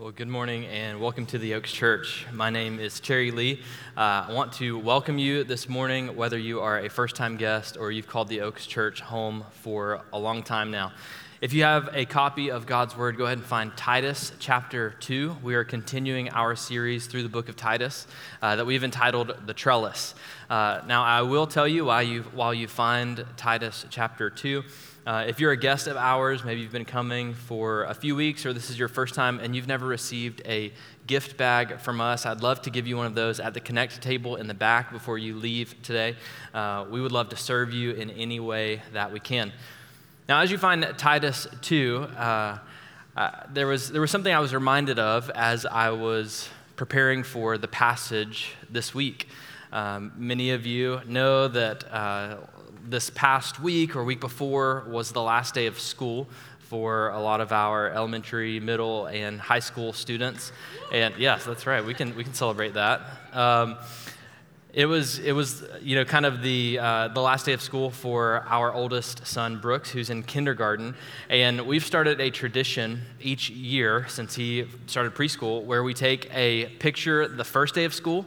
Well, good morning and welcome to the Oaks Church. My name is Terry Lee. Uh, I want to welcome you this morning, whether you are a first time guest or you've called the Oaks Church home for a long time now. If you have a copy of God's Word, go ahead and find Titus chapter 2. We are continuing our series through the book of Titus uh, that we've entitled The Trellis. Uh, now, I will tell you while you, while you find Titus chapter 2, uh, if you're a guest of ours, maybe you've been coming for a few weeks or this is your first time and you've never received a gift bag from us, I'd love to give you one of those at the Connect table in the back before you leave today. Uh, we would love to serve you in any way that we can. Now, as you find Titus 2, uh, uh, there, was, there was something I was reminded of as I was preparing for the passage this week. Um, many of you know that uh, this past week or week before was the last day of school for a lot of our elementary, middle, and high school students. And yes, that's right. We can we can celebrate that. Um, it was it was you know kind of the uh, the last day of school for our oldest son Brooks, who's in kindergarten, and we've started a tradition each year since he started preschool where we take a picture the first day of school,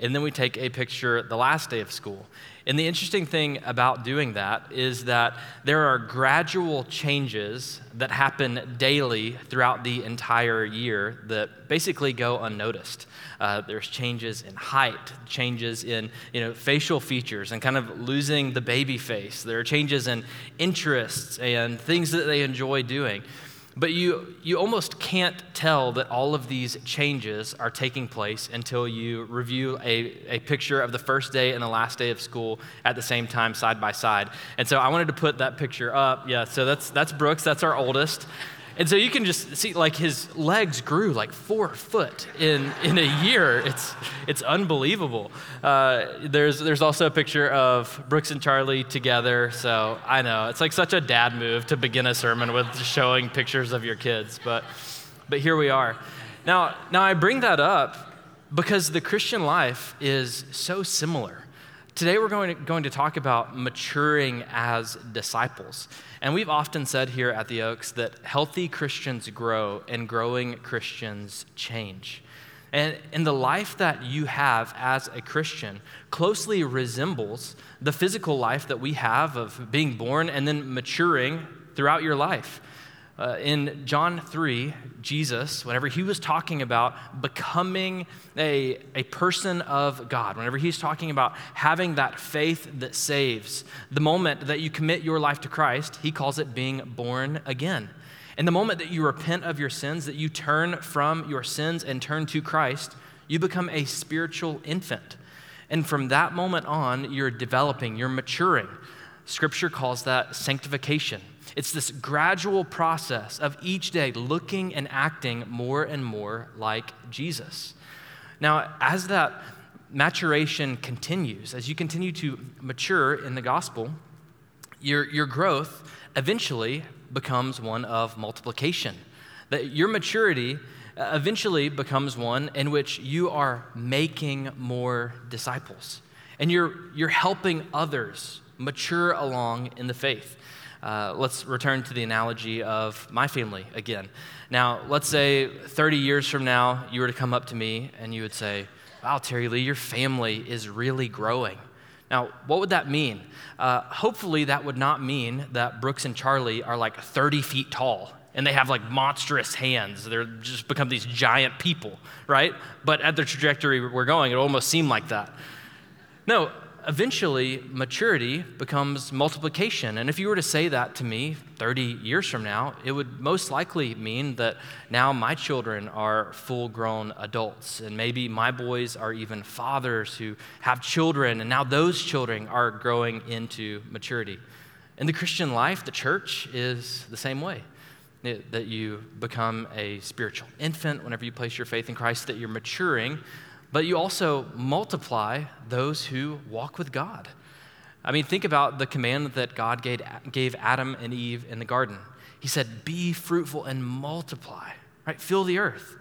and then we take a picture the last day of school. And the interesting thing about doing that is that there are gradual changes that happen daily throughout the entire year that basically go unnoticed. Uh, there's changes in height, changes in you know, facial features, and kind of losing the baby face. There are changes in interests and things that they enjoy doing. But you, you almost can't tell that all of these changes are taking place until you review a, a picture of the first day and the last day of school at the same time, side by side. And so I wanted to put that picture up. Yeah, so that's, that's Brooks, that's our oldest. And so you can just see, like, his legs grew like four foot in, in a year. It's, it's unbelievable. Uh, there's, there's also a picture of Brooks and Charlie together. So I know, it's like such a dad move to begin a sermon with showing pictures of your kids. But, but here we are. Now, now, I bring that up because the Christian life is so similar. Today, we're going to, going to talk about maturing as disciples. And we've often said here at the Oaks that healthy Christians grow and growing Christians change. And, and the life that you have as a Christian closely resembles the physical life that we have of being born and then maturing throughout your life. Uh, in John 3, Jesus, whenever he was talking about becoming a, a person of God, whenever he's talking about having that faith that saves, the moment that you commit your life to Christ, he calls it being born again. And the moment that you repent of your sins, that you turn from your sins and turn to Christ, you become a spiritual infant. And from that moment on, you're developing, you're maturing. Scripture calls that sanctification. It's this gradual process of each day looking and acting more and more like Jesus. Now, as that maturation continues, as you continue to mature in the gospel, your, your growth eventually becomes one of multiplication. That your maturity uh, eventually becomes one in which you are making more disciples and you're, you're helping others mature along in the faith. Uh, let's return to the analogy of my family again. Now, let's say 30 years from now, you were to come up to me and you would say, Wow, Terry Lee, your family is really growing. Now, what would that mean? Uh, hopefully, that would not mean that Brooks and Charlie are like 30 feet tall and they have like monstrous hands. They're just become these giant people, right? But at the trajectory we're going, it almost seemed like that. No, eventually maturity becomes multiplication. And if you were to say that to me 30 years from now, it would most likely mean that now my children are full grown adults. And maybe my boys are even fathers who have children. And now those children are growing into maturity. In the Christian life, the church is the same way. Eh, that you become a spiritual infant whenever you place your faith in Christ, that you're maturing but you also multiply those who walk with God. I mean, think about the command that God gave, gave Adam and Eve in the garden. He said, Be fruitful and multiply, right? Fill the earth.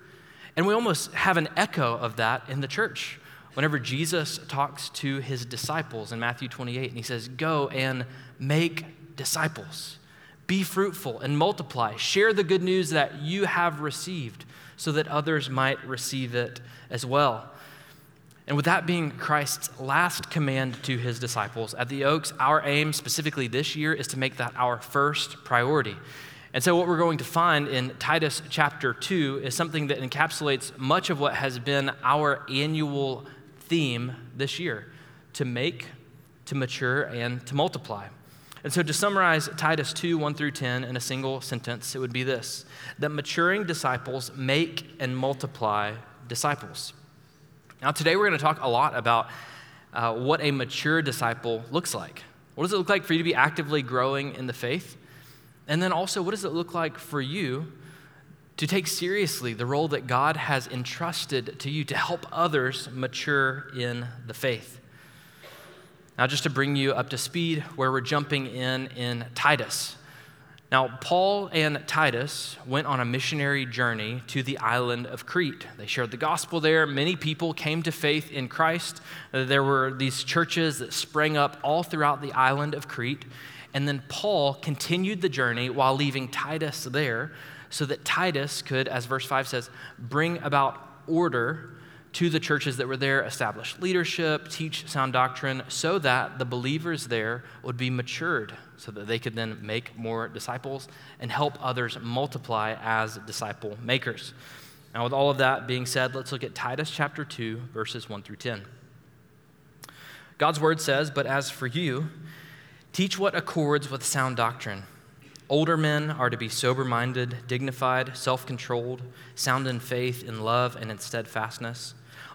And we almost have an echo of that in the church. Whenever Jesus talks to his disciples in Matthew 28, and he says, Go and make disciples. Be fruitful and multiply. Share the good news that you have received so that others might receive it as well. And with that being Christ's last command to his disciples, at the Oaks, our aim specifically this year is to make that our first priority. And so, what we're going to find in Titus chapter 2 is something that encapsulates much of what has been our annual theme this year to make, to mature, and to multiply. And so, to summarize Titus 2 1 through 10 in a single sentence, it would be this that maturing disciples make and multiply disciples. Now, today we're going to talk a lot about uh, what a mature disciple looks like. What does it look like for you to be actively growing in the faith? And then also, what does it look like for you to take seriously the role that God has entrusted to you to help others mature in the faith? Now, just to bring you up to speed, where we're jumping in in Titus. Now, Paul and Titus went on a missionary journey to the island of Crete. They shared the gospel there. Many people came to faith in Christ. There were these churches that sprang up all throughout the island of Crete. And then Paul continued the journey while leaving Titus there so that Titus could, as verse 5 says, bring about order to the churches that were there, establish leadership, teach sound doctrine, so that the believers there would be matured so that they could then make more disciples and help others multiply as disciple makers. Now, with all of that being said, let's look at Titus chapter 2, verses 1 through 10. God's word says, But as for you, teach what accords with sound doctrine. Older men are to be sober minded, dignified, self controlled, sound in faith, in love, and in steadfastness.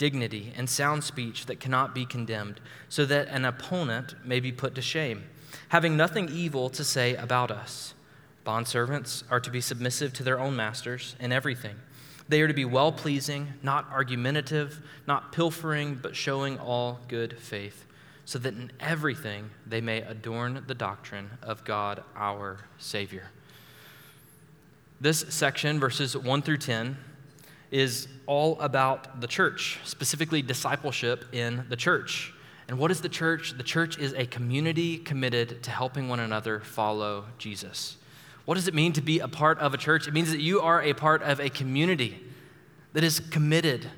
dignity, and sound speech that cannot be condemned, so that an opponent may be put to shame having nothing evil to say about us. Bondservants are to be submissive to their own masters in everything. They are to be well pleasing, not argumentative, not pilfering, but showing all good faith, so that in everything they may adorn the doctrine of God our Savior. This section, verses 1 through 10, is all about the church, specifically discipleship in the church. And what is the church? The church is a community committed to helping one another follow Jesus. What does it mean to be a part of a church? It means that you are a part of a community that is committed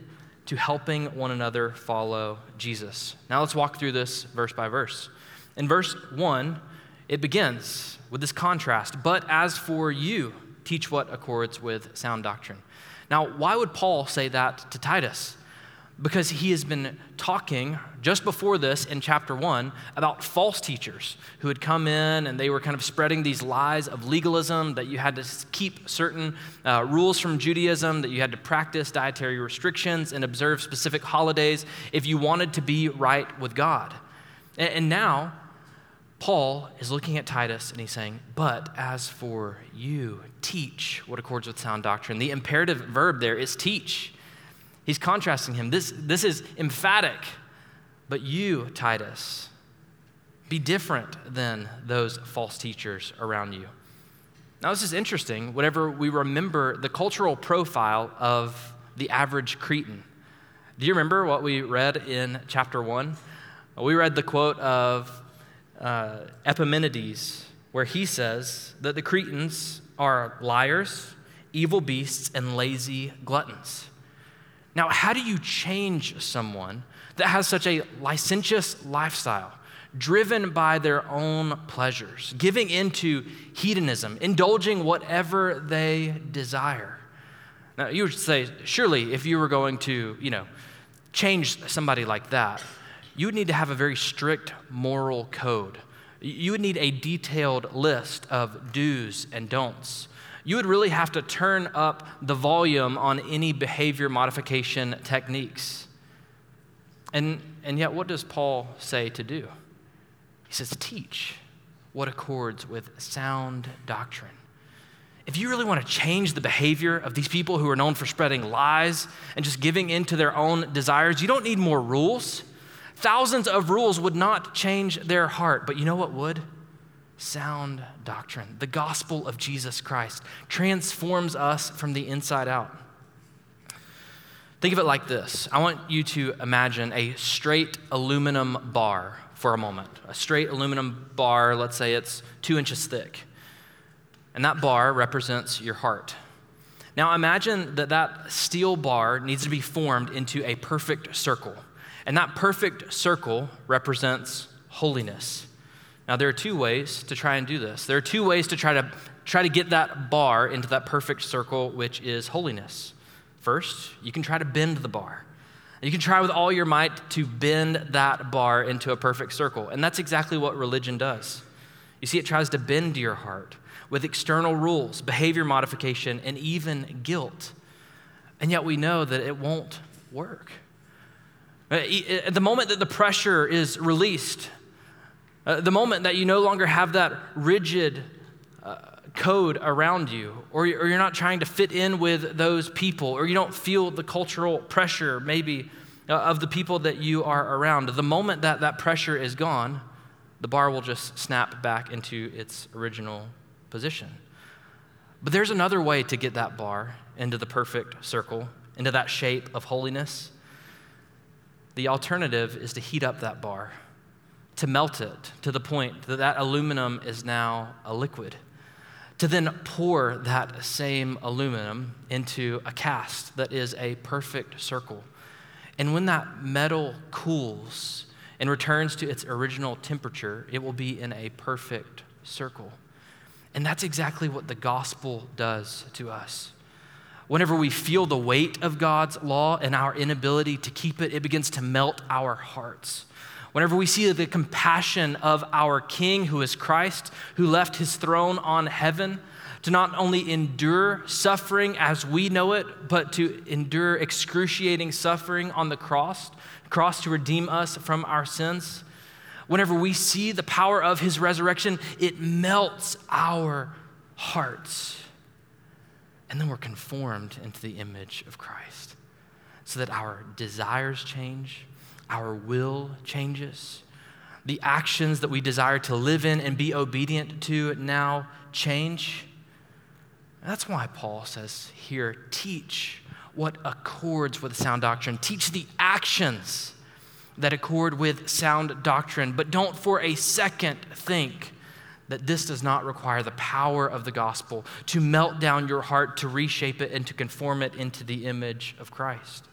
to helping one another follow Jesus. Now let's walk through this verse by verse. In verse 1, it begins with this contrast. But as for you, teach what accords with sound doctrine. Now, why would Paul say that to Titus? because he has been talking just before this in chapter one about false teachers who had come in and they were kind of spreading these lies of legalism that you had to keep certain uh, rules from Judaism, that you had to practice dietary restrictions and observe specific holidays if you wanted to be right with God. and, and now, Paul is looking at Titus and he's saying, But as for you, teach what accords with sound doctrine. The imperative verb there is teach. He's contrasting him. This, this is emphatic. But you, Titus, be different than those false teachers around you. Now, this is interesting whenever we remember the cultural profile of the average Cretan. Do you remember what we read in chapter 1? We read the quote of uh, Epimenides, where he says that the Cretans are liars, evil beasts, and lazy gluttons. Now, how do you change someone that has such a licentious lifestyle, driven by their own pleasures, giving into hedonism, indulging whatever they desire? Now, you would say, surely, if you were going to, you know, change somebody like that, you would need to have a very strict moral code. You would need a detailed list of do's and don'ts you would really have to turn up the volume on any behavior modification techniques. And, and yet, what does Paul say to do? He says, teach what accords with sound doctrine. if you really want to change the behavior of these people who are known for spreading lies and just giving in to their own desires, you don't need more rules. Thousands of rules would not change their heart, but you know what would? Sound doctrine. The gospel of Jesus Christ transforms us from the inside out. Think of it like this I want you to imagine a straight aluminum bar for a moment. A straight aluminum bar, let's say it's two inches thick. And that bar represents your heart. Now imagine that that steel bar needs to be formed into a perfect circle. And that perfect circle represents holiness. Now there are two ways to try and do this. There are two ways to try to try to get that bar into that perfect circle which is holiness. First, you can try to bend the bar. You can try with all your might to bend that bar into a perfect circle. And that's exactly what religion does. You see, it tries to bend your heart with external rules, behavior modification, and even guilt. And yet we know that it won't work. Uh, at the moment that the pressure is released, uh, the moment that you no longer have that rigid uh, code around you, or you're not trying to fit in with those people, or you don't feel the cultural pressure maybe uh, of the people that you are around. The moment that that pressure is gone, the bar will just snap back into its original position. But there's another way to get that bar into the perfect circle, into that shape of holiness. The alternative is to heat up that bar, to melt it to the point that that aluminum is now a liquid to then pour that same aluminum into a cast that is a perfect circle. And when that metal cools and returns to its original temperature, it will be in a perfect circle. And that's exactly what the gospel does to us. Whenever we feel the weight of God's law and our inability to keep it, it begins to melt our hearts. Whenever we see the compassion of our King, who is Christ, who left his throne on heaven to not only endure suffering as we know it, but to endure excruciating suffering on the cross, cross to redeem us from our sins. Whenever we see the power of his resurrection, it melts our hearts. And then we're conformed into the image of Christ so that our desires change, our will changes. The actions that we desire to live in and be obedient to now change. That's why Paul says here teach what accords with sound doctrine, teach the actions that accord with sound doctrine, but don't for a second think that this does not require the power of the gospel to melt down your heart, to reshape it, and to conform it into the image of Christ.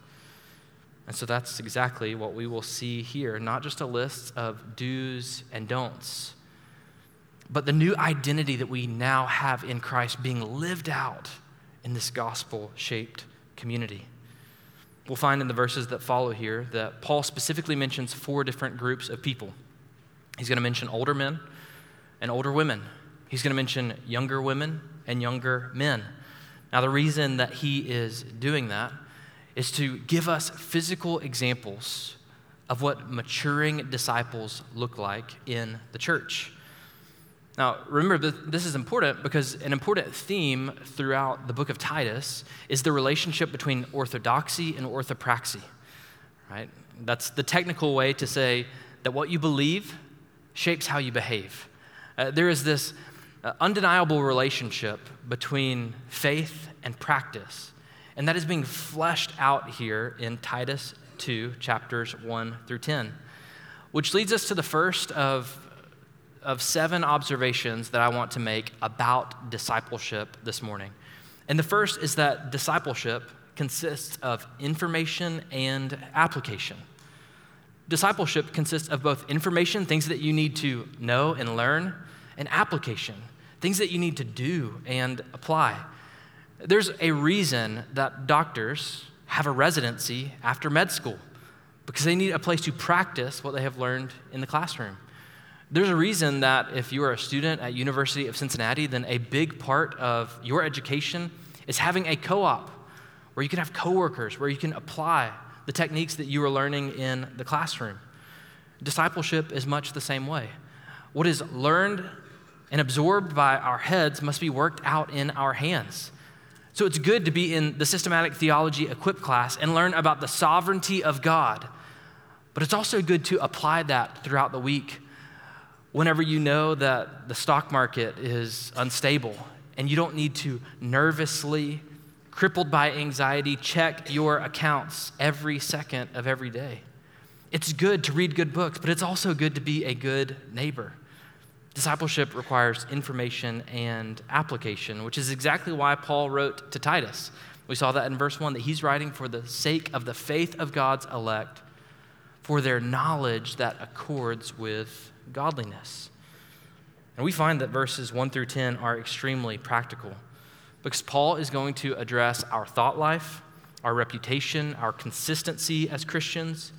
And so that's exactly what we will see here not just a list of do's and don'ts, but the new identity that we now have in Christ being lived out in this gospel shaped community. We'll find in the verses that follow here that Paul specifically mentions four different groups of people. He's going to mention older men and older women, he's going to mention younger women and younger men. Now, the reason that he is doing that is to give us physical examples of what maturing disciples look like in the church. Now, remember, this is important because an important theme throughout the book of Titus is the relationship between orthodoxy and orthopraxy, right? That's the technical way to say that what you believe shapes how you behave. Uh, there is this uh, undeniable relationship between faith and practice and that is being fleshed out here in Titus 2, chapters 1 through 10, which leads us to the first of, of seven observations that I want to make about discipleship this morning. And the first is that discipleship consists of information and application. Discipleship consists of both information, things that you need to know and learn, and application, things that you need to do and apply. There's a reason that doctors have a residency after med school because they need a place to practice what they have learned in the classroom. There's a reason that if you are a student at University of Cincinnati, then a big part of your education is having a co-op where you can have coworkers, where you can apply the techniques that you are learning in the classroom. Discipleship is much the same way. What is learned and absorbed by our heads must be worked out in our hands. So it's good to be in the systematic theology equip class and learn about the sovereignty of God. But it's also good to apply that throughout the week whenever you know that the stock market is unstable and you don't need to nervously, crippled by anxiety, check your accounts every second of every day. It's good to read good books, but it's also good to be a good neighbor. Discipleship requires information and application, which is exactly why Paul wrote to Titus. We saw that in verse 1 that he's writing for the sake of the faith of God's elect, for their knowledge that accords with godliness. And we find that verses 1 through 10 are extremely practical because Paul is going to address our thought life, our reputation, our consistency as Christians.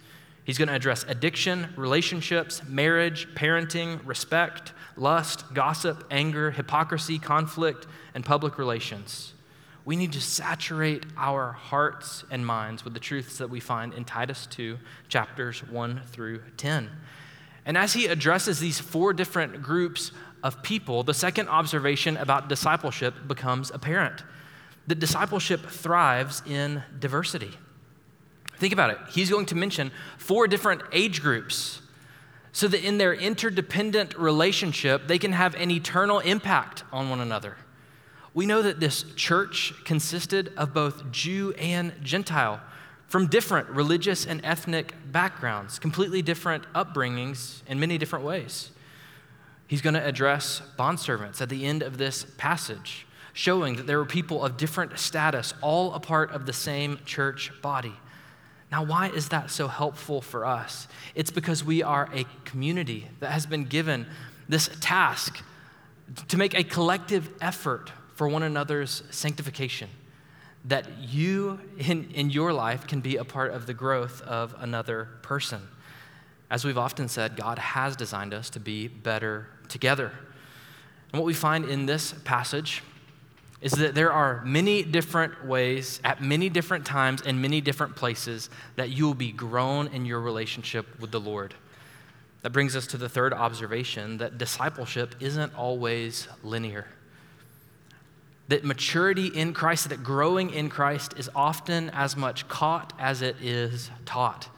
He's going to address addiction, relationships, marriage, parenting, respect, lust, gossip, anger, hypocrisy, conflict, and public relations. We need to saturate our hearts and minds with the truths that we find in Titus 2, chapters 1 through 10. And as he addresses these four different groups of people, the second observation about discipleship becomes apparent that discipleship thrives in diversity. Think about it. He's going to mention four different age groups so that in their interdependent relationship, they can have an eternal impact on one another. We know that this church consisted of both Jew and Gentile from different religious and ethnic backgrounds, completely different upbringings in many different ways. He's going to address bondservants at the end of this passage, showing that there were people of different status, all a part of the same church body. Now, why is that so helpful for us? It's because we are a community that has been given this task to make a collective effort for one another's sanctification that you in, in your life can be a part of the growth of another person. As we've often said, God has designed us to be better together. And what we find in this passage is that there are many different ways, at many different times, in many different places, that you will be grown in your relationship with the Lord. That brings us to the third observation that discipleship isn't always linear that maturity in Christ, that growing in Christ is often as much caught as it is taught.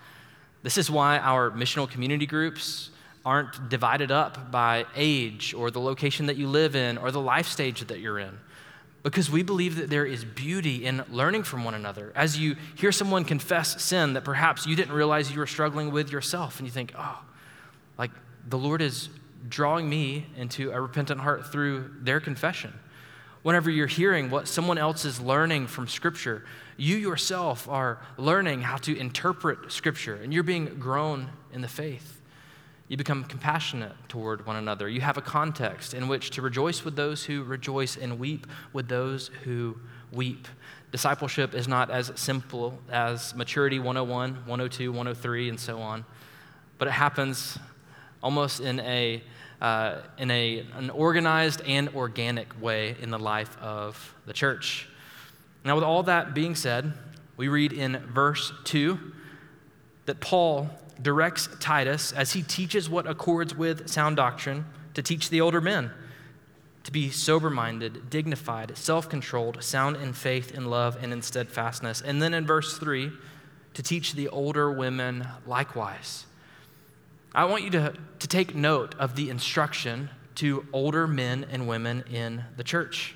This is why our missional community groups aren't divided up by age or the location that you live in or the life stage that you're in. Because we believe that there is beauty in learning from one another. As you hear someone confess sin that perhaps you didn't realize you were struggling with yourself, and you think, oh, like the Lord is drawing me into a repentant heart through their confession whenever you're hearing what someone else is learning from Scripture, you yourself are learning how to interpret Scripture and you're being grown in the faith. You become compassionate toward one another. You have a context in which to rejoice with those who rejoice and weep with those who weep. Discipleship is not as simple as maturity 101, 102, 103, and so on, but it happens almost in a uh, in a, an organized and organic way in the life of the church. Now, with all that being said, we read in verse 2 that Paul directs Titus as he teaches what accords with sound doctrine to teach the older men to be sober minded, dignified, self controlled, sound in faith, in love, and in steadfastness. And then in verse 3, to teach the older women likewise. I want you to, to take note of the instruction to older men and women in the church.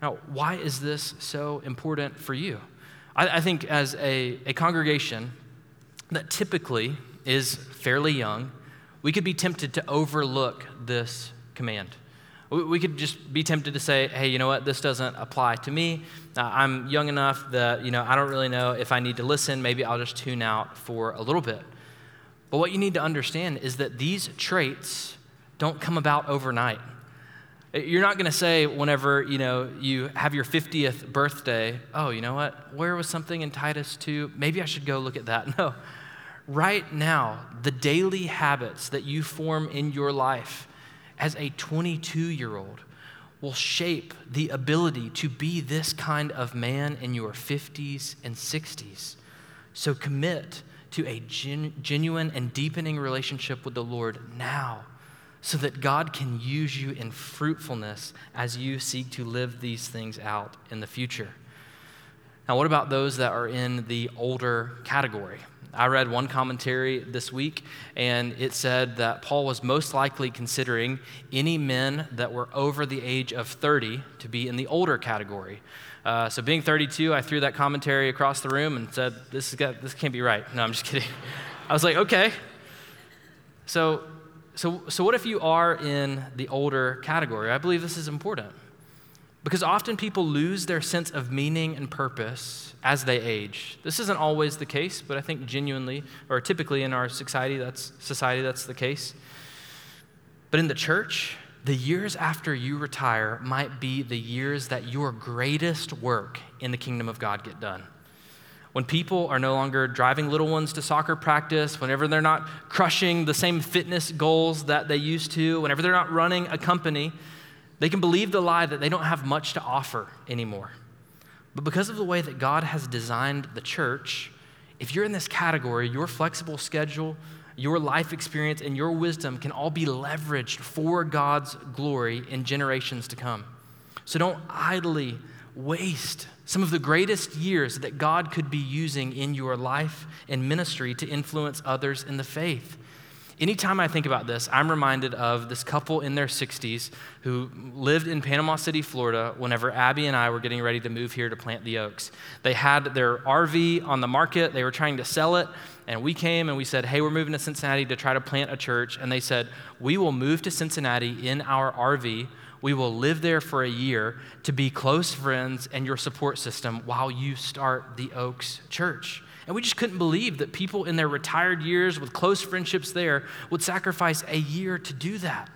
Now, why is this so important for you? I, I think as a, a congregation that typically is fairly young, we could be tempted to overlook this command. We could just be tempted to say, hey, you know what, this doesn't apply to me. Uh, I'm young enough that, you know, I don't really know if I need to listen. Maybe I'll just tune out for a little bit. But what you need to understand is that these traits don't come about overnight. You're not going to say whenever, you know, you have your 50th birthday, oh, you know what? Where was something in Titus 2? Maybe I should go look at that. No. Right now, the daily habits that you form in your life as a 22 year old will shape the ability to be this kind of man in your 50s and 60s. So commit to a gen- genuine and deepening relationship with the Lord now so that God can use you in fruitfulness as you seek to live these things out in the future. Now, what about those that are in the older category? I read one commentary this week, and it said that Paul was most likely considering any men that were over the age of 30 to be in the older category. Uh, so, being 32, I threw that commentary across the room and said, This, got, this can't be right. No, I'm just kidding. I was like, Okay. So, so, so, what if you are in the older category? I believe this is important. Because often people lose their sense of meaning and purpose as they age. This isn't always the case, but I think genuinely, or typically in our society, that's society, that's the case. But in the church, the years after you retire might be the years that your greatest work in the kingdom of God get done. When people are no longer driving little ones to soccer practice, whenever they're not crushing the same fitness goals that they used to, whenever they're not running a company, they can believe the lie that they don't have much to offer anymore. But because of the way that God has designed the church, if you're in this category, your flexible schedule, your life experience, and your wisdom can all be leveraged for God's glory in generations to come. So don't idly waste some of the greatest years that God could be using in your life and ministry to influence others in the faith. Anytime I think about this, I'm reminded of this couple in their 60s who lived in Panama City, Florida, whenever Abby and I were getting ready to move here to plant the Oaks. They had their RV on the market, they were trying to sell it, and we came and we said, Hey, we're moving to Cincinnati to try to plant a church. And they said, We will move to Cincinnati in our RV. We will live there for a year to be close friends and your support system while you start the Oaks Church. And we just couldn't believe that people in their retired years with close friendships there would sacrifice a year to do that.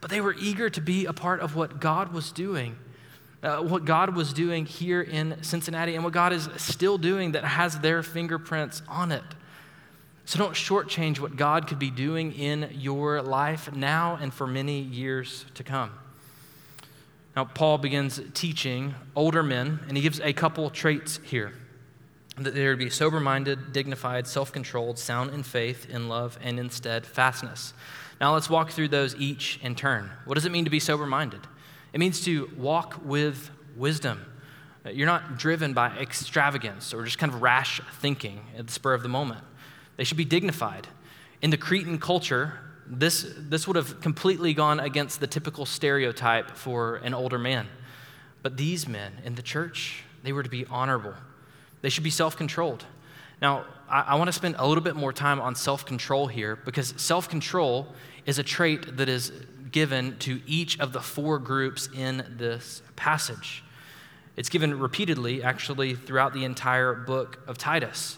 But they were eager to be a part of what God was doing, uh, what God was doing here in Cincinnati, and what God is still doing that has their fingerprints on it. So don't shortchange what God could be doing in your life now and for many years to come. Now, Paul begins teaching older men, and he gives a couple traits here that they would be sober minded, dignified, self controlled, sound in faith, in love, and in steadfastness. Now let's walk through those each in turn. What does it mean to be sober minded? It means to walk with wisdom. You're not driven by extravagance or just kind of rash thinking at the spur of the moment. They should be dignified. In the Cretan culture, this, this would have completely gone against the typical stereotype for an older man. But these men in the church, they were to be honorable they should be self controlled. Now, I, I want to spend a little bit more time on self control here because self control is a trait that is given to each of the four groups in this passage. It's given repeatedly, actually, throughout the entire book of Titus.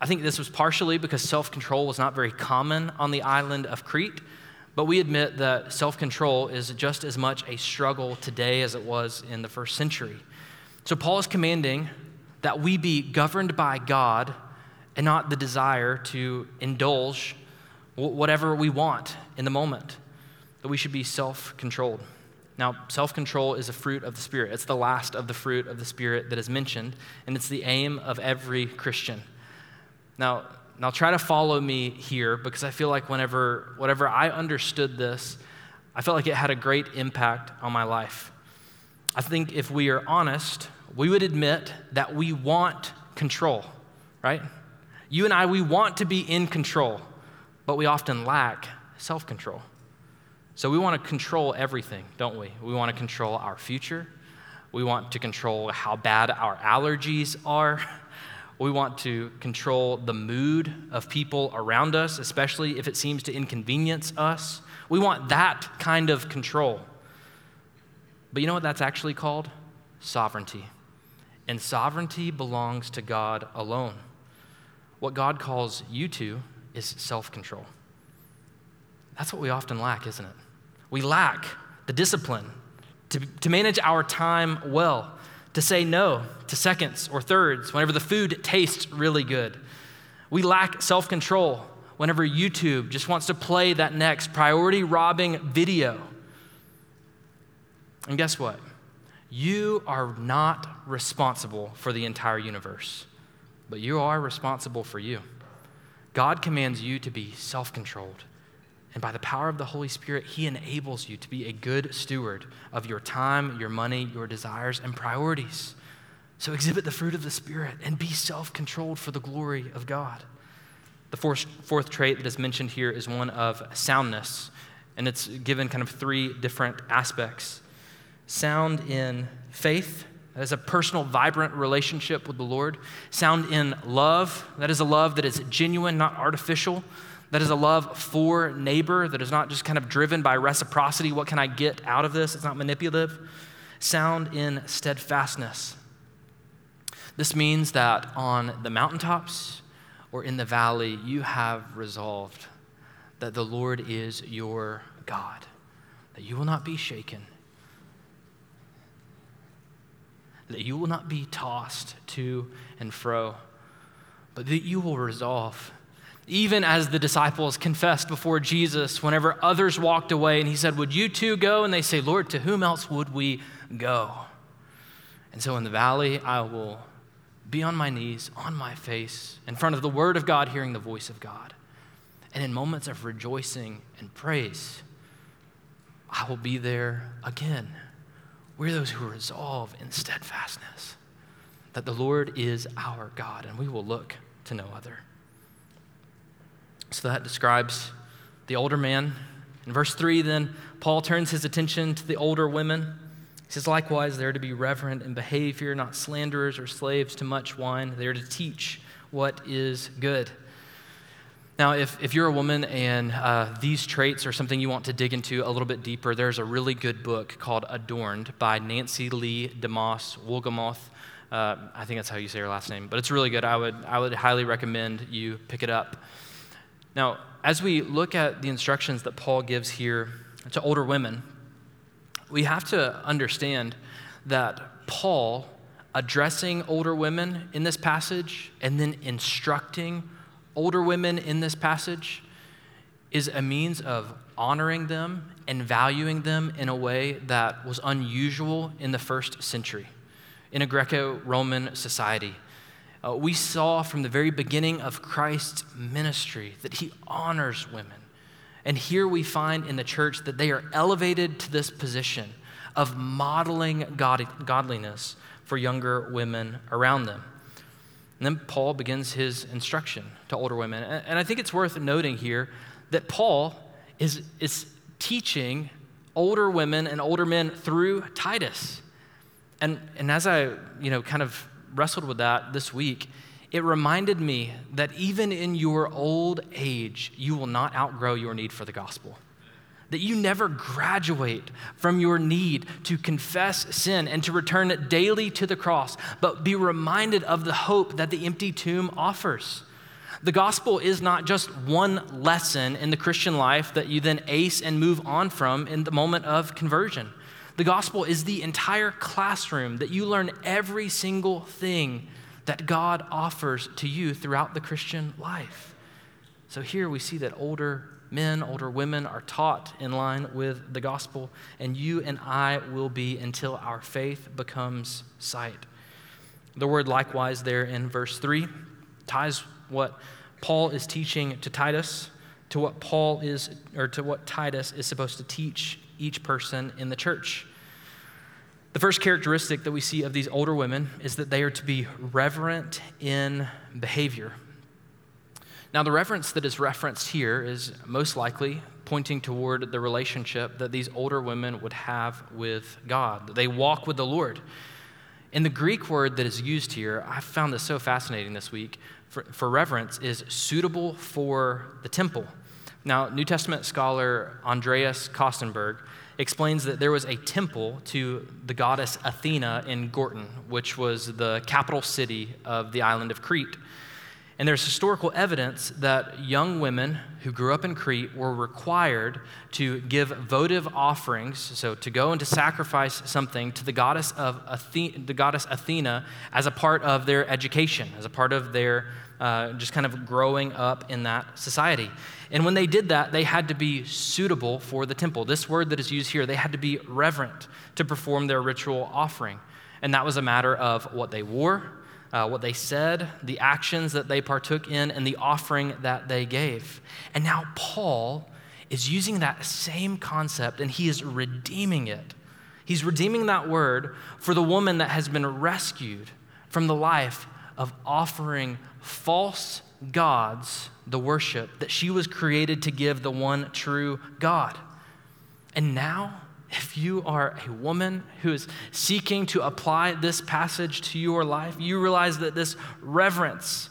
I think this was partially because self control was not very common on the island of Crete, but we admit that self control is just as much a struggle today as it was in the first century. So, Paul is commanding that we be governed by God and not the desire to indulge whatever we want in the moment, that we should be self controlled. Now, self control is a fruit of the Spirit. It's the last of the fruit of the Spirit that is mentioned, and it's the aim of every Christian. Now, now try to follow me here because I feel like whenever, whatever I understood this, I felt like it had a great impact on my life. I think if we are honest, we would admit that we want control, right? You and I, we want to be in control, but we often lack self control. So we want to control everything, don't we? We want to control our future. We want to control how bad our allergies are. We want to control the mood of people around us, especially if it seems to inconvenience us. We want that kind of control. But you know what that's actually called? Sovereignty and sovereignty belongs to God alone. What God calls you to is self control. That's what we often lack, isn't it? We lack the discipline to, to manage our time well, to say no to seconds or thirds whenever the food tastes really good. We lack self control whenever YouTube just wants to play that next priority robbing video. And guess what? You are not responsible for the entire universe, but you are responsible for you. God commands you to be self controlled And by the power of the Holy Spirit, He enables you to be a good steward of your time, your money, your desires, and priorities. So exhibit the fruit of the Spirit and be self controlled for the glory of God. The fourth, fourth trait that is mentioned here is one of soundness, and it's given kind of three different aspects sound in faith, that is a personal, vibrant relationship with the Lord, sound in love, that is a love that is genuine, not artificial. That is a love for neighbor that is not just kind of driven by reciprocity. What can I get out of this? It's not manipulative. Sound in steadfastness. This means that on the mountaintops or in the valley, you have resolved that the Lord is your God, that you will not be shaken, that you will not be tossed to and fro, but that you will resolve even as the disciples confessed before Jesus whenever others walked away and he said, Would you too go? And they say, Lord, to whom else would we go? And so in the valley, I will be on my knees, on my face, in front of the Word of God, hearing the voice of God. And in moments of rejoicing and praise, I will be there again. We're those who resolve in steadfastness that the Lord is our God, and we will look to no other. So that describes the older man. In verse 3, then, Paul turns his attention to the older women. He says, Likewise, they're to be reverent in behavior, not slanderers or slaves to much wine. They're to teach what is good. Now, if, if you're a woman and uh, these traits are something you want to dig into a little bit deeper, there's a really good book called Adorned by Nancy Leigh DeMoss Wolgemuth. Uh, I think that's how you say her last name, but it's really good. I would, I would highly recommend you pick it up. Now, as we look at the instructions that Paul gives here to older women, we have to understand that Paul addressing older women in this passage and then instructing older women in this passage is a means of honoring them and valuing them in a way that was unusual in the first century in a Greco Roman society. Uh, we saw from the very beginning of Christ's ministry that he honors women. And here we find in the church that they are elevated to this position of modeling God, godliness for younger women around them. And then Paul begins his instruction to older women. And, I think it's worth noting here that Paul is, is teaching older women and older men through Titus. And, and as I, you know, kind of wrestled with that this week, it reminded me that even in your old age, you will not outgrow your need for the gospel. That you never graduate from your need to confess sin and to return daily to the cross, but be reminded of the hope that the empty tomb offers. The gospel is not just one lesson in the Christian life that you then ace and move on from in the moment of conversion. The gospel is the entire classroom that you learn every single thing that God offers to you throughout the Christian life. So here we see that older men, older women are taught in line with the gospel, and you and I will be until our faith becomes sight. The word likewise there in verse 3 ties what Paul is teaching to Titus to what Paul is, or to what Titus is supposed to teach each person in the church. The first characteristic that we see of these older women is that they are to be reverent in behavior. Now, the reverence that is referenced here is most likely pointing toward the relationship that these older women would have with God. They walk with the Lord. And the Greek word that is used here, I found this so fascinating this week, for, for reverence, is suitable for the temple. Now, New Testament scholar Andreas Kostenberg explains that there was a temple to the goddess Athena in Gortyn, which was the capital city of the island of Crete. And there's historical evidence that young women who grew up in Crete were required to give votive offerings, so to go and to sacrifice something to the goddess of Athena, the goddess Athena as a part of their education, as a part of their uh, just kind of growing up in that society. And when they did that, they had to be suitable for the temple. This word that is used here, they had to be reverent to perform their ritual offering. And that was a matter of what they wore, uh, what they said, the actions that they partook in, and the offering that they gave. And now Paul is using that same concept and he is redeeming it. He's redeeming that word for the woman that has been rescued from the life of offering false gods the worship that she was created to give the one true God. And now, if you are a woman who is seeking to apply this passage to your life, you realize that this reverence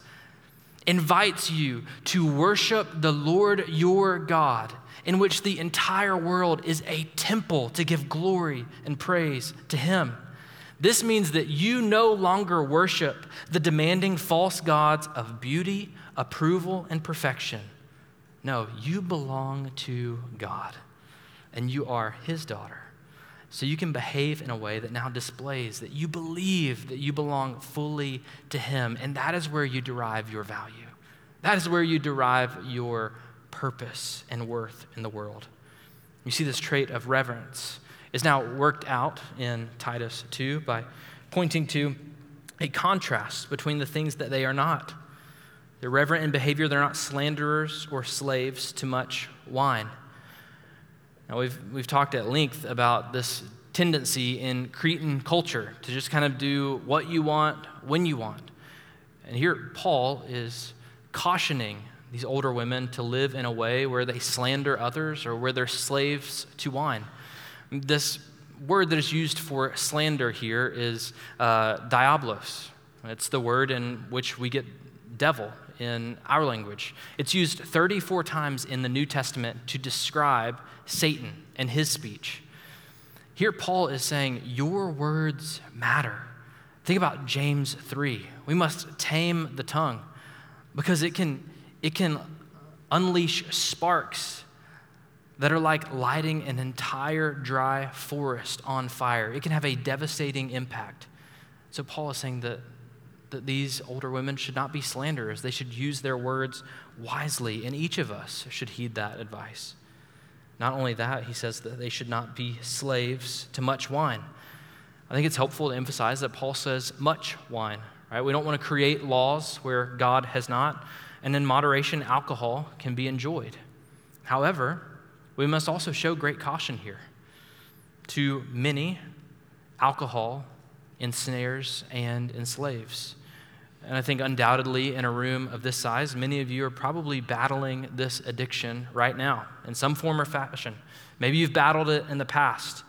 invites you to worship the Lord your God, in which the entire world is a temple to give glory and praise to Him. This means that you no longer worship the demanding false gods of beauty, approval, and perfection. No, you belong to God, and you are His daughter. So you can behave in a way that now displays that you believe that you belong fully to Him, and that is where you derive your value. That is where you derive your purpose and worth in the world. You see this trait of reverence is now worked out in Titus 2 by pointing to a contrast between the things that they are not. They're reverent in behavior, they're not slanderers or slaves to much wine. Now, we've, we've talked at length about this tendency in Cretan culture to just kind of do what you want when you want. And here, Paul is cautioning these older women to live in a way where they slander others or where they're slaves to wine. This word that is used for slander here is uh, diablos. It's the word in which we get devil in our language. It's used 34 times in the New Testament to describe Satan and his speech. Here, Paul is saying, Your words matter. Think about James 3. We must tame the tongue because it can, it can unleash sparks that are like lighting an entire dry forest on fire. It can have a devastating impact. So, Paul is saying that, that these older women should not be slanderers. They should use their words wisely, and each of us should heed that advice. Not only that, he says that they should not be slaves to much wine. I think it's helpful to emphasize that Paul says much wine, right? We don't want to create laws where God has not. And in moderation, alcohol can be enjoyed. However, we must also show great caution here. To many, alcohol ensnares and enslaves. And I think undoubtedly in a room of this size, many of you are probably battling this addiction right now in some form or fashion. Maybe you've battled it in the past.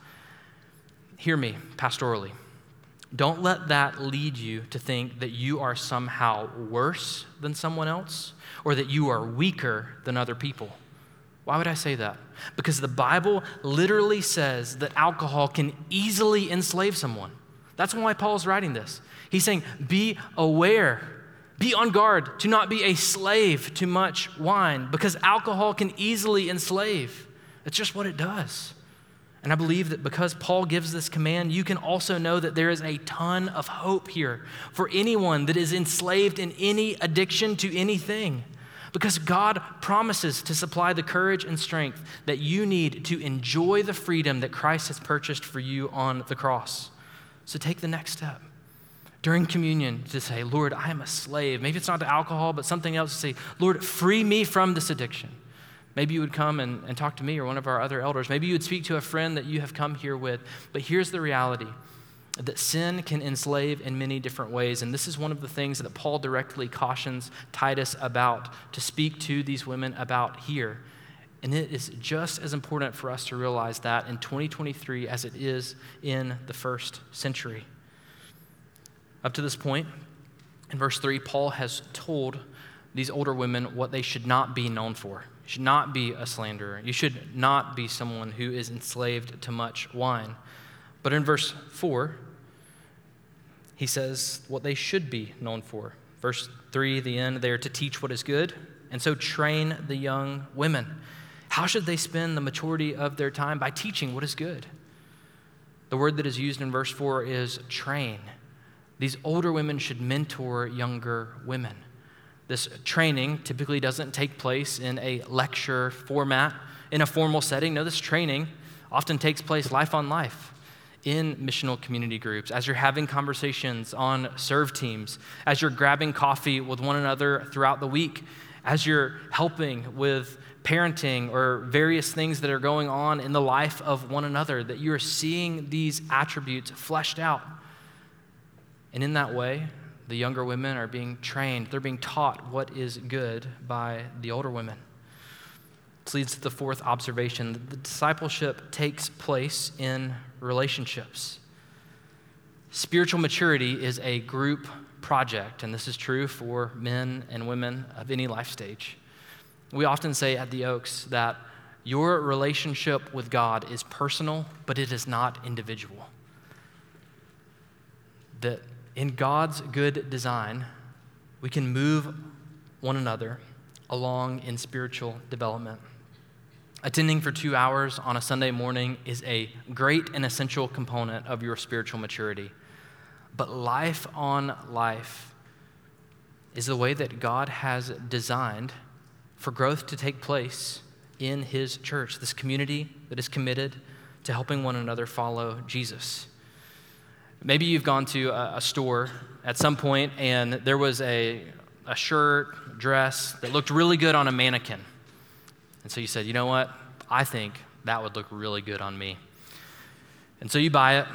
Hear me pastorally. Don't let that lead you to think that you are somehow worse than someone else or that you are weaker than other people. Why would I say that? Because the Bible literally says that alcohol can easily enslave someone. That's why Paul's writing this. He's saying, be aware, be on guard to not be a slave to much wine, because alcohol can easily enslave. It's just what it does. And I believe that because Paul gives this command, you can also know that there is a ton of hope here for anyone that is enslaved in any addiction to anything. Because God promises to supply the courage and strength that you need to enjoy the freedom that Christ has purchased for you on the cross. So take the next step. During communion, to say, Lord, I am a slave. Maybe it's not to alcohol, but something else to say, Lord, free me from this addiction. Maybe you would come and, and talk to me or one of our other elders. Maybe you would speak to a friend that you have come here with. But here's the reality that sin can enslave in many different ways. And this is one of the things that Paul directly cautions Titus about to speak to these women about here. And it is just as important for us to realize that in 2023 as it is in the first century. Up to this point, in verse 3, Paul has told these older women what they should not be known for. You should not be a slanderer. You should not be someone who is enslaved to much wine. But in verse 4, he says what they should be known for. Verse 3, the end, they are to teach what is good, and so train the young women. How should they spend the maturity of their time? By teaching what is good. The word that is used in verse 4 is train. These older women should mentor younger women. This training typically doesn't take place in a lecture format, in a formal setting. No, this training often takes place life on life in missional community groups, as you're having conversations on serve teams, as you're grabbing coffee with one another throughout the week, as you're helping with parenting or various things that are going on in the life of one another, that you're seeing these attributes fleshed out. And in that way, the younger women are being trained, they're being taught what is good by the older women. This leads to the fourth observation the discipleship takes place in relationships. Spiritual maturity is a group project, and this is true for men and women of any life stage. We often say at the Oaks that your relationship with God is personal, but it is not individual. That in God's good design, we can move one another along in spiritual development. Attending for two hours on a Sunday morning is a great and essential component of your spiritual maturity. But life on life is the way that God has designed for growth to take place in His church, this community that is committed to helping one another follow Jesus. Maybe you've gone to a, a store at some point and there was a, a shirt, dress that looked really good on a mannequin. And so you said, you know what? I think that would look really good on me. And so you buy it,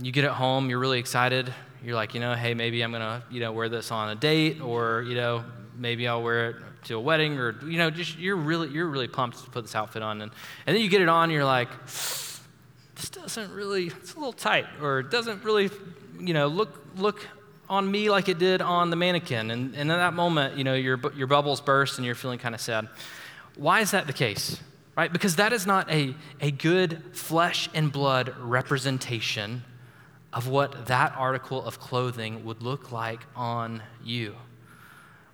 you get it home, you're really excited. You're like, you know, hey, maybe I'm gonna, you know, wear this on a date, or you know, maybe I'll wear it to a wedding, or you know, just you're really, you're really pumped to put this outfit on, and, and then you get it on, and you're like, this doesn't really, it's a little tight, or it doesn't really, you know, look look on me like it did on the mannequin. And, and in that moment, you know, your, your bubbles burst and you're feeling kind of sad. Why is that the case? Right? Because that is not a, a good flesh and blood representation of what that article of clothing would look like on you.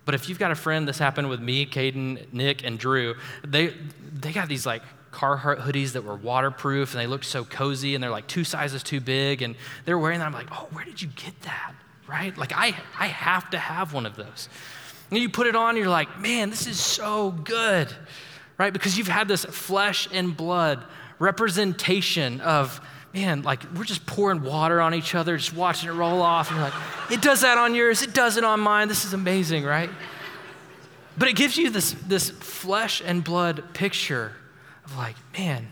But if you've got a friend, this happened with me, Caden, Nick, and Drew, they, they got these like Carhartt hoodies that were waterproof and they looked so cozy and they're like two sizes too big and they're wearing that. I'm like, oh, where did you get that? Right? Like, I, I have to have one of those. And you put it on, you're like, man, this is so good, right? Because you've had this flesh and blood representation of, man, like we're just pouring water on each other, just watching it roll off. And you're like, it does that on yours, it does it on mine. This is amazing, right? But it gives you this, this flesh and blood picture of like, man,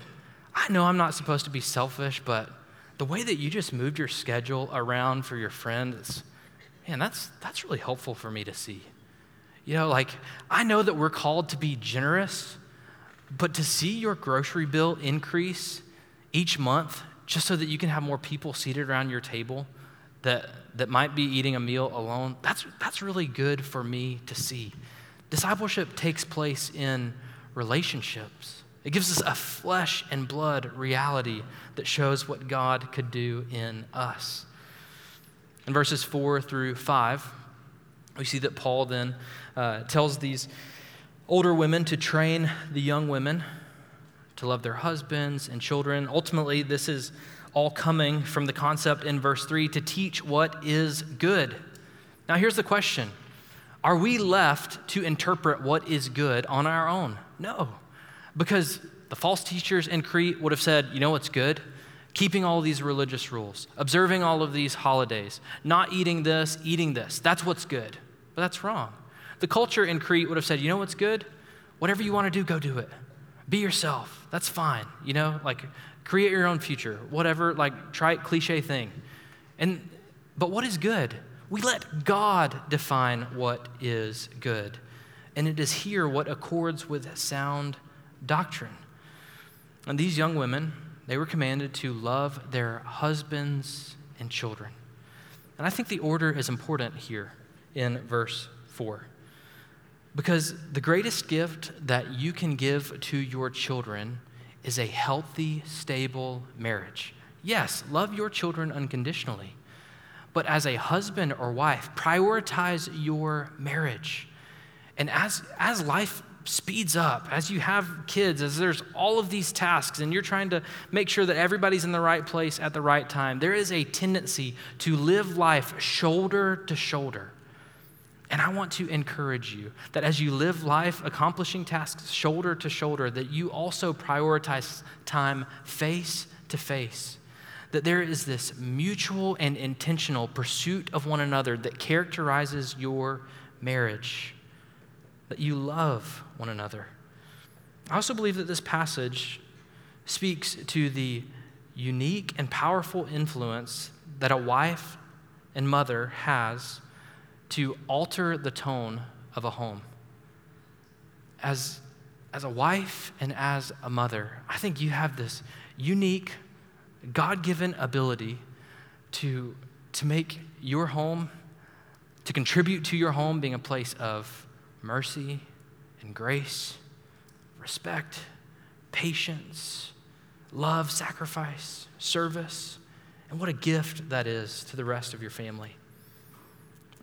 I know I'm not supposed to be selfish, but the way that you just moved your schedule around for your friend, is, man, that's, that's really helpful for me to see. You know, like, I know that we're called to be generous, but to see your grocery bill increase each month just so that you can have more people seated around your table that, that might be eating a meal alone, that's, that's really good for me to see. Discipleship takes place in relationships. It gives us a flesh and blood reality that shows what God could do in us. In verses 4 through 5, we see that Paul then uh, tells these older women to train the young women to love their husbands and children. Ultimately, this is all coming from the concept in verse 3 to teach what is good. Now, here's the question Are we left to interpret what is good on our own? No, because the false teachers in Crete would have said, you know what's good? Keeping all these religious rules, observing all of these holidays, not eating this, eating this. That's what's good. But that's wrong. The culture in Crete would have said, you know what's good? Whatever you want to do, go do it. Be yourself. That's fine. You know, like create your own future, whatever, like try it, cliche thing. And but what is good? We let God define what is good. And it is here what accords with sound doctrine. And these young women, they were commanded to love their husbands and children. And I think the order is important here in verse 4. Because the greatest gift that you can give to your children is a healthy, stable marriage. Yes, love your children unconditionally, but as a husband or wife, prioritize your marriage. And as, as life speeds up, as you have kids, as there's all of these tasks, and you're trying to make sure that everybody's in the right place at the right time, there is a tendency to live life shoulder to shoulder and I want to encourage you that as you live life accomplishing tasks shoulder to shoulder, that you also prioritize time face to face. That there is this mutual and intentional pursuit of one another that characterizes your marriage. That you love one another. I also believe that this passage speaks to the unique and powerful influence that a wife and mother has to alter the tone of a home. As, as a wife and as a mother, I think you have this unique, God given ability to, to make your home, to contribute to your home being a place of mercy and grace, respect, patience, love, sacrifice, service. And what a gift that is to the rest of your family.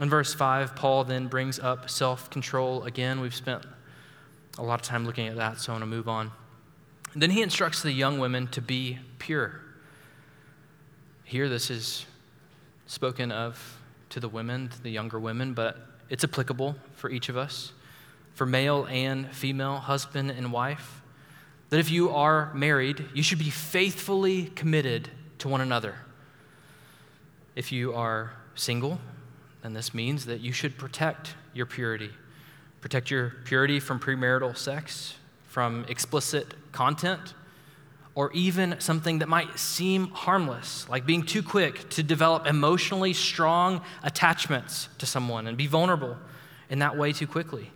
In verse 5, Paul then brings up self control again. We've spent a lot of time looking at that, so I want to move on. And then he instructs the young women to be pure. Here, this is spoken of to the women, to the younger women, but it's applicable for each of us, for male and female, husband and wife. That if you are married, you should be faithfully committed to one another. If you are single, then this means that you should protect your purity. Protect your purity from premarital sex, from explicit content, or even something that might seem harmless, like being too quick to develop emotionally strong attachments to someone and be vulnerable in that way too quickly.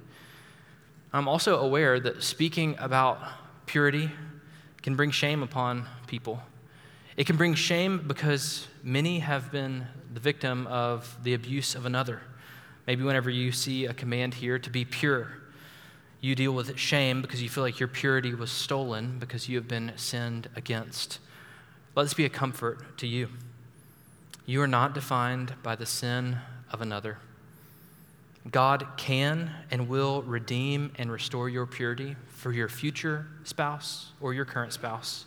I'm also aware that speaking about purity can bring shame upon people. It can bring shame because many have been the victim of the abuse of another. Maybe whenever you see a command here to be pure, you deal with shame because you feel like your purity was stolen because you have been sinned against. Let this be a comfort to you. You are not defined by the sin of another. God can and will redeem and restore your purity for your future spouse or your current spouse.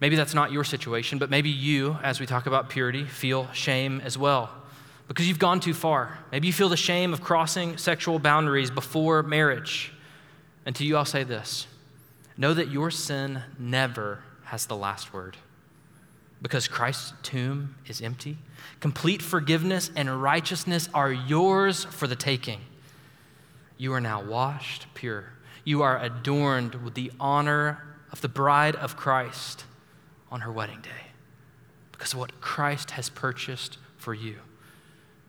Maybe that's not your situation, but maybe you, as we talk about purity, feel shame as well because you've gone too far. Maybe you feel the shame of crossing sexual boundaries before marriage. And to you, I'll say this know that your sin never has the last word because Christ's tomb is empty. Complete forgiveness and righteousness are yours for the taking. You are now washed pure. You are adorned with the honor of the bride of Christ on her wedding day because of what Christ has purchased for you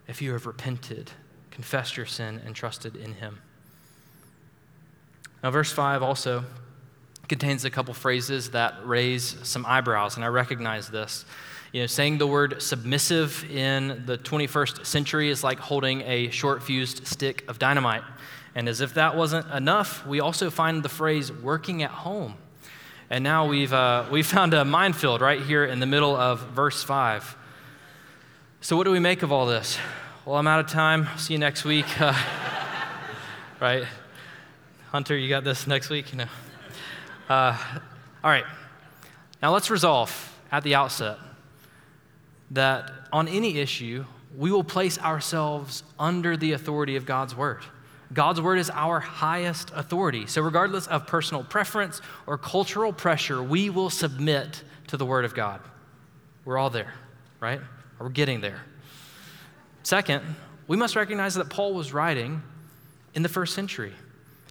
if you have repented, confessed your sin, and trusted in him. Now, verse 5 also contains a couple phrases that raise some eyebrows, and I recognize this. You know, saying the word submissive in the 21st century is like holding a short fused stick of dynamite. And as if that wasn't enough, we also find the phrase working at home. And now we've, uh, we found a minefield right here in the middle of verse 5. So, what do we make of all this? Well, I'm out of time. See you next week. Uh, right? Hunter, you got this next week? You know. Uh, all right. Now, let's resolve at the outset that on any issue, we will place ourselves under the authority of God's word. God's word is our highest authority. So, regardless of personal preference or cultural pressure, we will submit to the word of God. We're all there, right? We're getting there. Second, we must recognize that Paul was writing in the first century.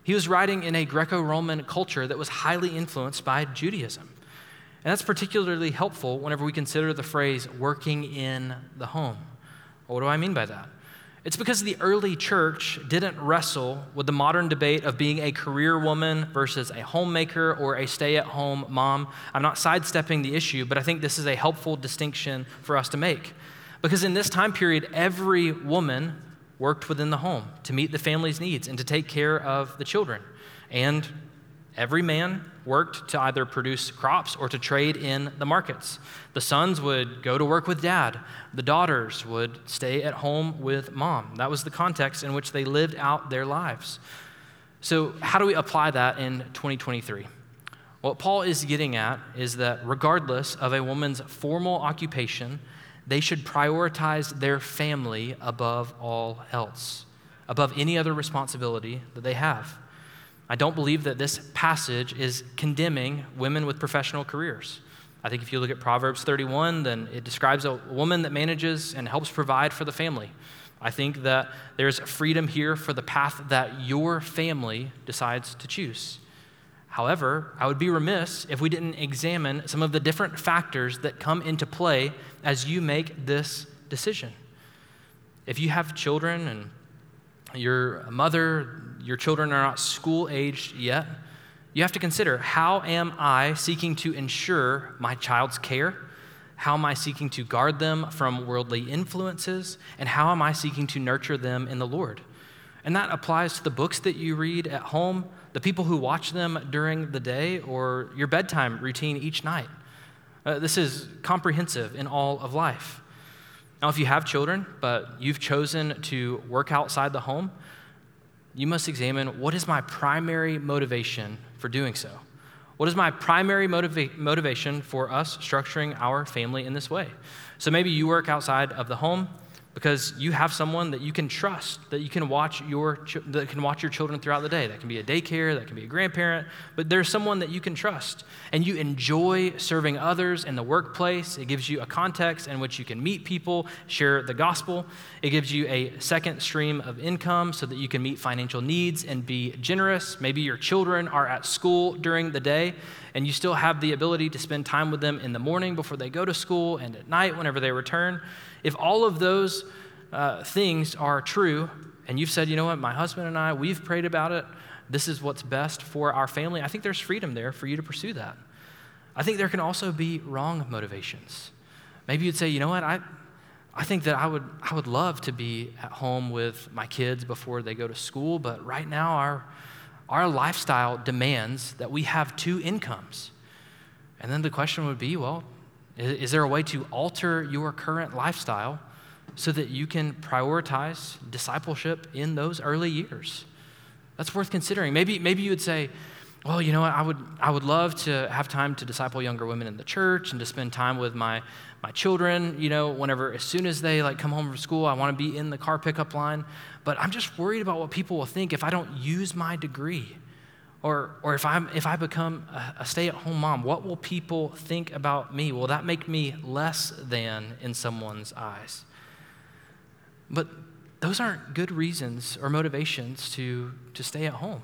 He was writing in a Greco Roman culture that was highly influenced by Judaism. And that's particularly helpful whenever we consider the phrase working in the home. What do I mean by that? It's because the early church didn't wrestle with the modern debate of being a career woman versus a homemaker or a stay at home mom. I'm not sidestepping the issue, but I think this is a helpful distinction for us to make. Because in this time period, every woman worked within the home to meet the family's needs and to take care of the children. And Every man worked to either produce crops or to trade in the markets. The sons would go to work with dad, the daughters would stay at home with mom. That was the context in which they lived out their lives. So, how do we apply that in 2023? What Paul is getting at is that regardless of a woman's formal occupation, they should prioritize their family above all else, above any other responsibility that they have. I don't believe that this passage is condemning women with professional careers. I think if you look at Proverbs 31, then it describes a woman that manages and helps provide for the family. I think that there's freedom here for the path that your family decides to choose. However, I would be remiss if we didn't examine some of the different factors that come into play as you make this decision. If you have children and your mother, your children are not school aged yet, you have to consider how am I seeking to ensure my child's care? How am I seeking to guard them from worldly influences? And how am I seeking to nurture them in the Lord? And that applies to the books that you read at home, the people who watch them during the day, or your bedtime routine each night. Uh, this is comprehensive in all of life. Now, if you have children, but you've chosen to work outside the home, you must examine what is my primary motivation for doing so? What is my primary motiva- motivation for us structuring our family in this way? So maybe you work outside of the home because you have someone that you can trust, that you can watch your that can watch your children throughout the day. That can be a daycare, that can be a grandparent, but there's someone that you can trust. And you enjoy serving others in the workplace. It gives you a context in which you can meet people, share the gospel. It gives you a second stream of income so that you can meet financial needs and be generous. Maybe your children are at school during the day and you still have the ability to spend time with them in the morning before they go to school and at night whenever they return. If all of those uh, things are true, and you've said, you know what, my husband and I, we've prayed about it, this is what's best for our family, I think there's freedom there for you to pursue that. I think there can also be wrong motivations. Maybe you'd say, you know what, I, I think that I would, I would love to be at home with my kids before they go to school, but right now our, our lifestyle demands that we have two incomes. And then the question would be, well, is there a way to alter your current lifestyle so that you can prioritize discipleship in those early years? That's worth considering. Maybe, maybe you would say, well, you know what, I would, I would love to have time to disciple younger women in the church and to spend time with my, my children, you know, whenever, as soon as they like come home from school, I want to be in the car pickup line. But I'm just worried about what people will think if I don't use my degree. Or, or if, I'm, if I become a, a stay at home mom, what will people think about me? Will that make me less than in someone's eyes? But those aren't good reasons or motivations to, to stay at home.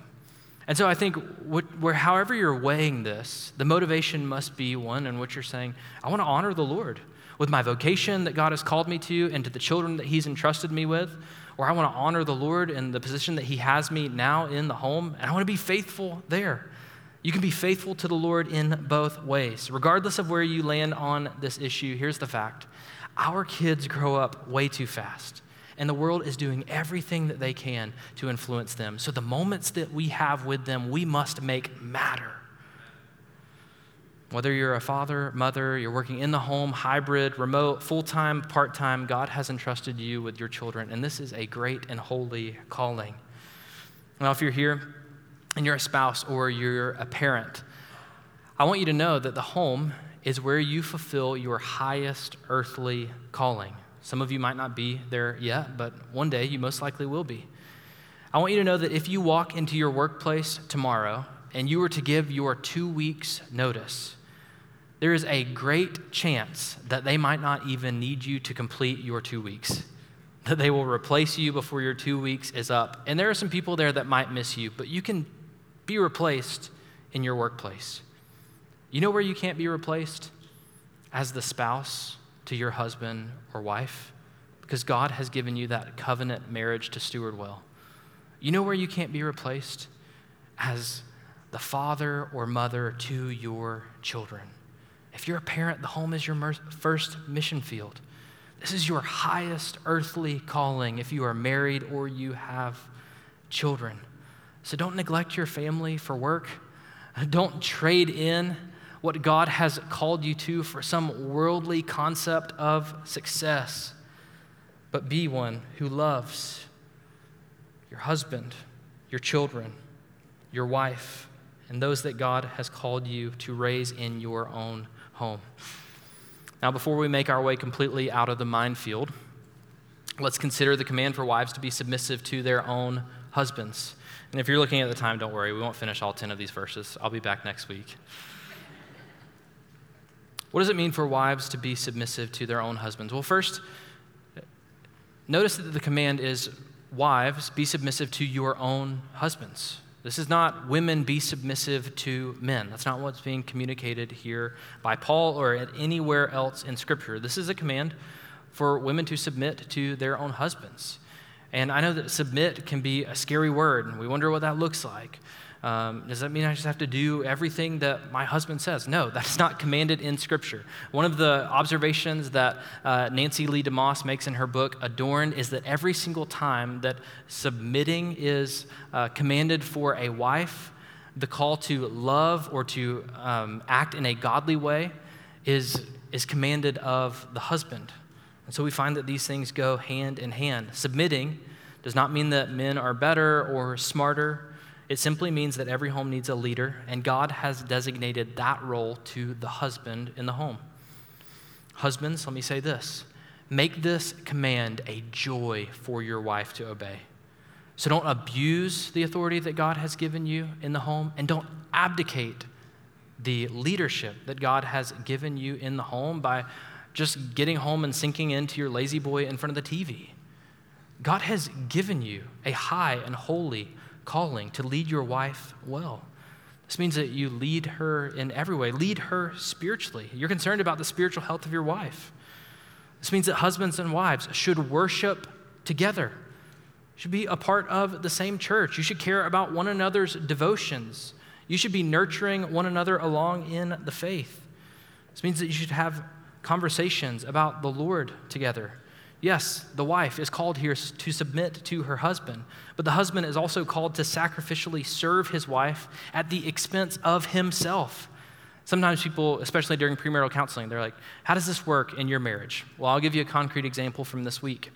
And so I think what, where, however you're weighing this, the motivation must be one in which you're saying, I want to honor the Lord with my vocation that God has called me to and to the children that He's entrusted me with or I want to honor the Lord in the position that He has me now in the home, and I want to be faithful there. You can be faithful to the Lord in both ways. Regardless of where you land on this issue, here's the fact our kids grow up way too fast, and the world is doing everything that they can to influence them. So the moments that we have with them, we must make matter. Whether you're a father, mother, you're working in the home, hybrid, remote, full time, part time, God has entrusted you with your children. And this is a great and holy calling. Now, if you're here and you're a spouse or you're a parent, I want you to know that the home is where you fulfill your highest earthly calling. Some of you might not be there yet, but one day you most likely will be. I want you to know that if you walk into your workplace tomorrow and you were to give your two weeks' notice, there is a great chance that they might not even need you to complete your two weeks, that they will replace you before your two weeks is up. And there are some people there that might miss you, but you can be replaced in your workplace. You know where you can't be replaced? As the spouse to your husband or wife, because God has given you that covenant marriage to steward well. You know where you can't be replaced? As the father or mother to your children. If you're a parent, the home is your first mission field. This is your highest earthly calling if you are married or you have children. So don't neglect your family for work. Don't trade in what God has called you to for some worldly concept of success, but be one who loves your husband, your children, your wife, and those that God has called you to raise in your own home. Now, before we make our way completely out of the minefield, let's consider the command for wives to be submissive to their own husbands. And if you're looking at the time, don't worry, we won't finish all 10 of these verses. I'll be back next week. What does it mean for wives to be submissive to their own husbands? Well, first, notice that the command is wives, be submissive to your own husbands. This is not women be submissive to men. That's not what's being communicated here by Paul or at anywhere else in Scripture. This is a command for women to submit to their own husbands. And I know that submit can be a scary word, and we wonder what that looks like. Um, does that mean I just have to do everything that my husband says? No, that's not commanded in Scripture. One of the observations that uh, Nancy Leigh DeMoss makes in her book, Adorned, is that every single time that submitting is uh, commanded for a wife, the call to love or to um, act in a godly way is, is commanded of the husband. And so we find that these things go hand in hand. Submitting does not mean that men are better or smarter it simply means that every home needs a leader, and God has designated that role to the husband in the home. Husbands, let me say this make this command a joy for your wife to obey. So don't abuse the authority that God has given you in the home, and don't abdicate the leadership that God has given you in the home by just getting home and sinking into your La-Z-Boy in front of the TV. God has given you a high and holy calling to lead your wife well. This means that you lead her in every way, lead her spiritually. You're concerned about the spiritual health of your wife. This means that husbands and wives should worship together, should be a part of the same church. You should care about one another's devotions. You should be nurturing one another along in the faith. This means that you should have conversations about the Lord together. Yes, the wife is called here to submit to her husband, but the husband is also called to sacrificially serve his wife at the expense of himself. Sometimes people, especially during premarital counseling, they're like, How does this work in your marriage? Well, I'll give you a concrete example from this week.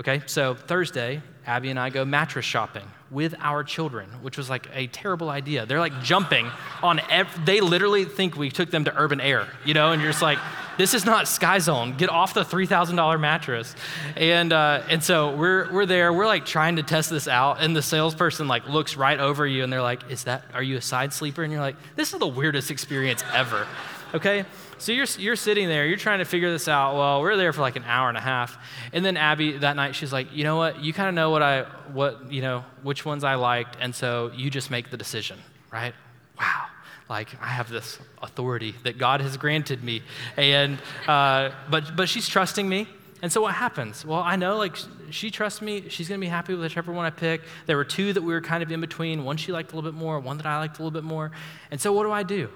Okay, so Thursday, Abby and I go mattress shopping with our children, which was like a terrible idea. They're like jumping on, ev- they literally think we took them to Urban Air, you know, and you're just like, this is not Sky Zone. Get off the $3,000 mattress. And, uh, and so we're, we're there, we're like trying to test this out, and the salesperson like looks right over you and they're like, is that, are you a side sleeper? And you're like, this is the weirdest experience ever, okay? So you're, you're sitting there, you're trying to figure this out. Well, we're there for like an hour and a half. And then Abby that night, she's like, you know what? You kind of know what I, what, you know, which ones I liked. And so you just make the decision, right? Wow. Like I have this authority that God has granted me. And, uh, but, but she's trusting me. And so what happens? Well, I know like she trusts me. She's going to be happy with whichever one I pick. There were two that we were kind of in between. One she liked a little bit more, one that I liked a little bit more. And so what do I do?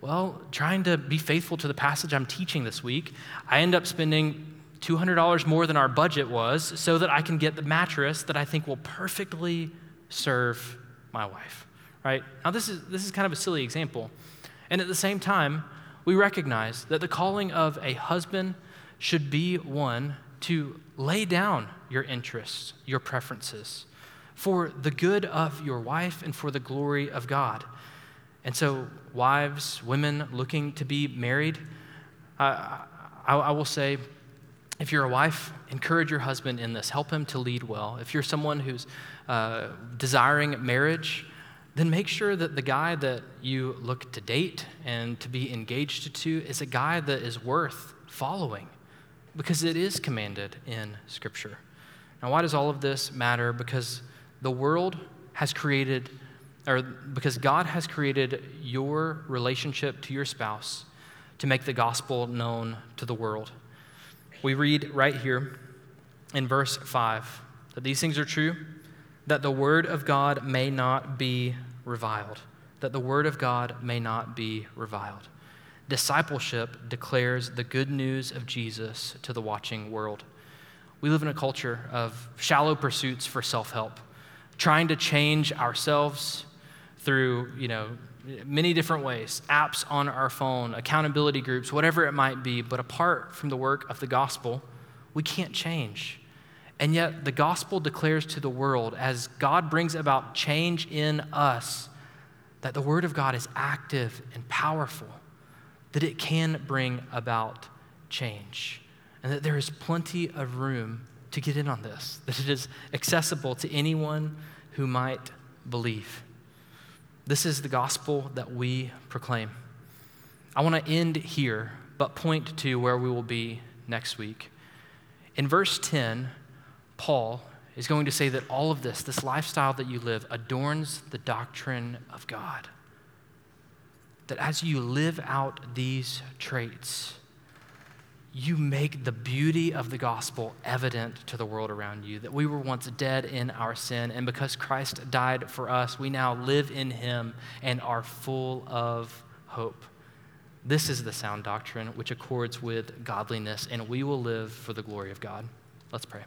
Well, trying to be faithful to the passage I'm teaching this week, I end up spending $200 more than our budget was so that I can get the mattress that I think will perfectly serve my wife. Right? Now, this is, this is kind of a silly example. And at the same time, we recognize that the calling of a husband should be one to lay down your interests, your preferences, for the good of your wife and for the glory of God. And so, wives, women looking to be married, uh, I, I will say, if you're a wife, encourage your husband in this. Help him to lead well. If you're someone who's uh, desiring marriage, then make sure that the guy that you look to date and to be engaged to is a guy that is worth following because it is commanded in Scripture. Now, why does all of this matter? Because the world has created or because God has created your relationship to your spouse to make the gospel known to the world. We read right here in verse 5 that these things are true, that the word of God may not be reviled. That the word of God may not be reviled. Discipleship declares the good news of Jesus to the watching world. We live in a culture of shallow pursuits for self help, trying to change ourselves through, you know, many different ways apps on our phone, accountability groups, whatever it might be. But apart from the work of the gospel, we can't change. And yet, the gospel declares to the world, as God brings about change in us, that the word of God is active and powerful, that it can bring about change, and that there is plenty of room to get in on this, that it is accessible to anyone who might believe. This is the gospel that we proclaim. I want to end here, but point to where we will be next week. In verse 10, Paul is going to say that all of this, this lifestyle that you live, adorns the doctrine of God. That as you live out these traits, you make the beauty of the gospel evident to the world around you. That we were once dead in our sin, and because Christ died for us, we now live in him and are full of hope. This is the sound doctrine which accords with godliness, and we will live for the glory of God. Let's pray.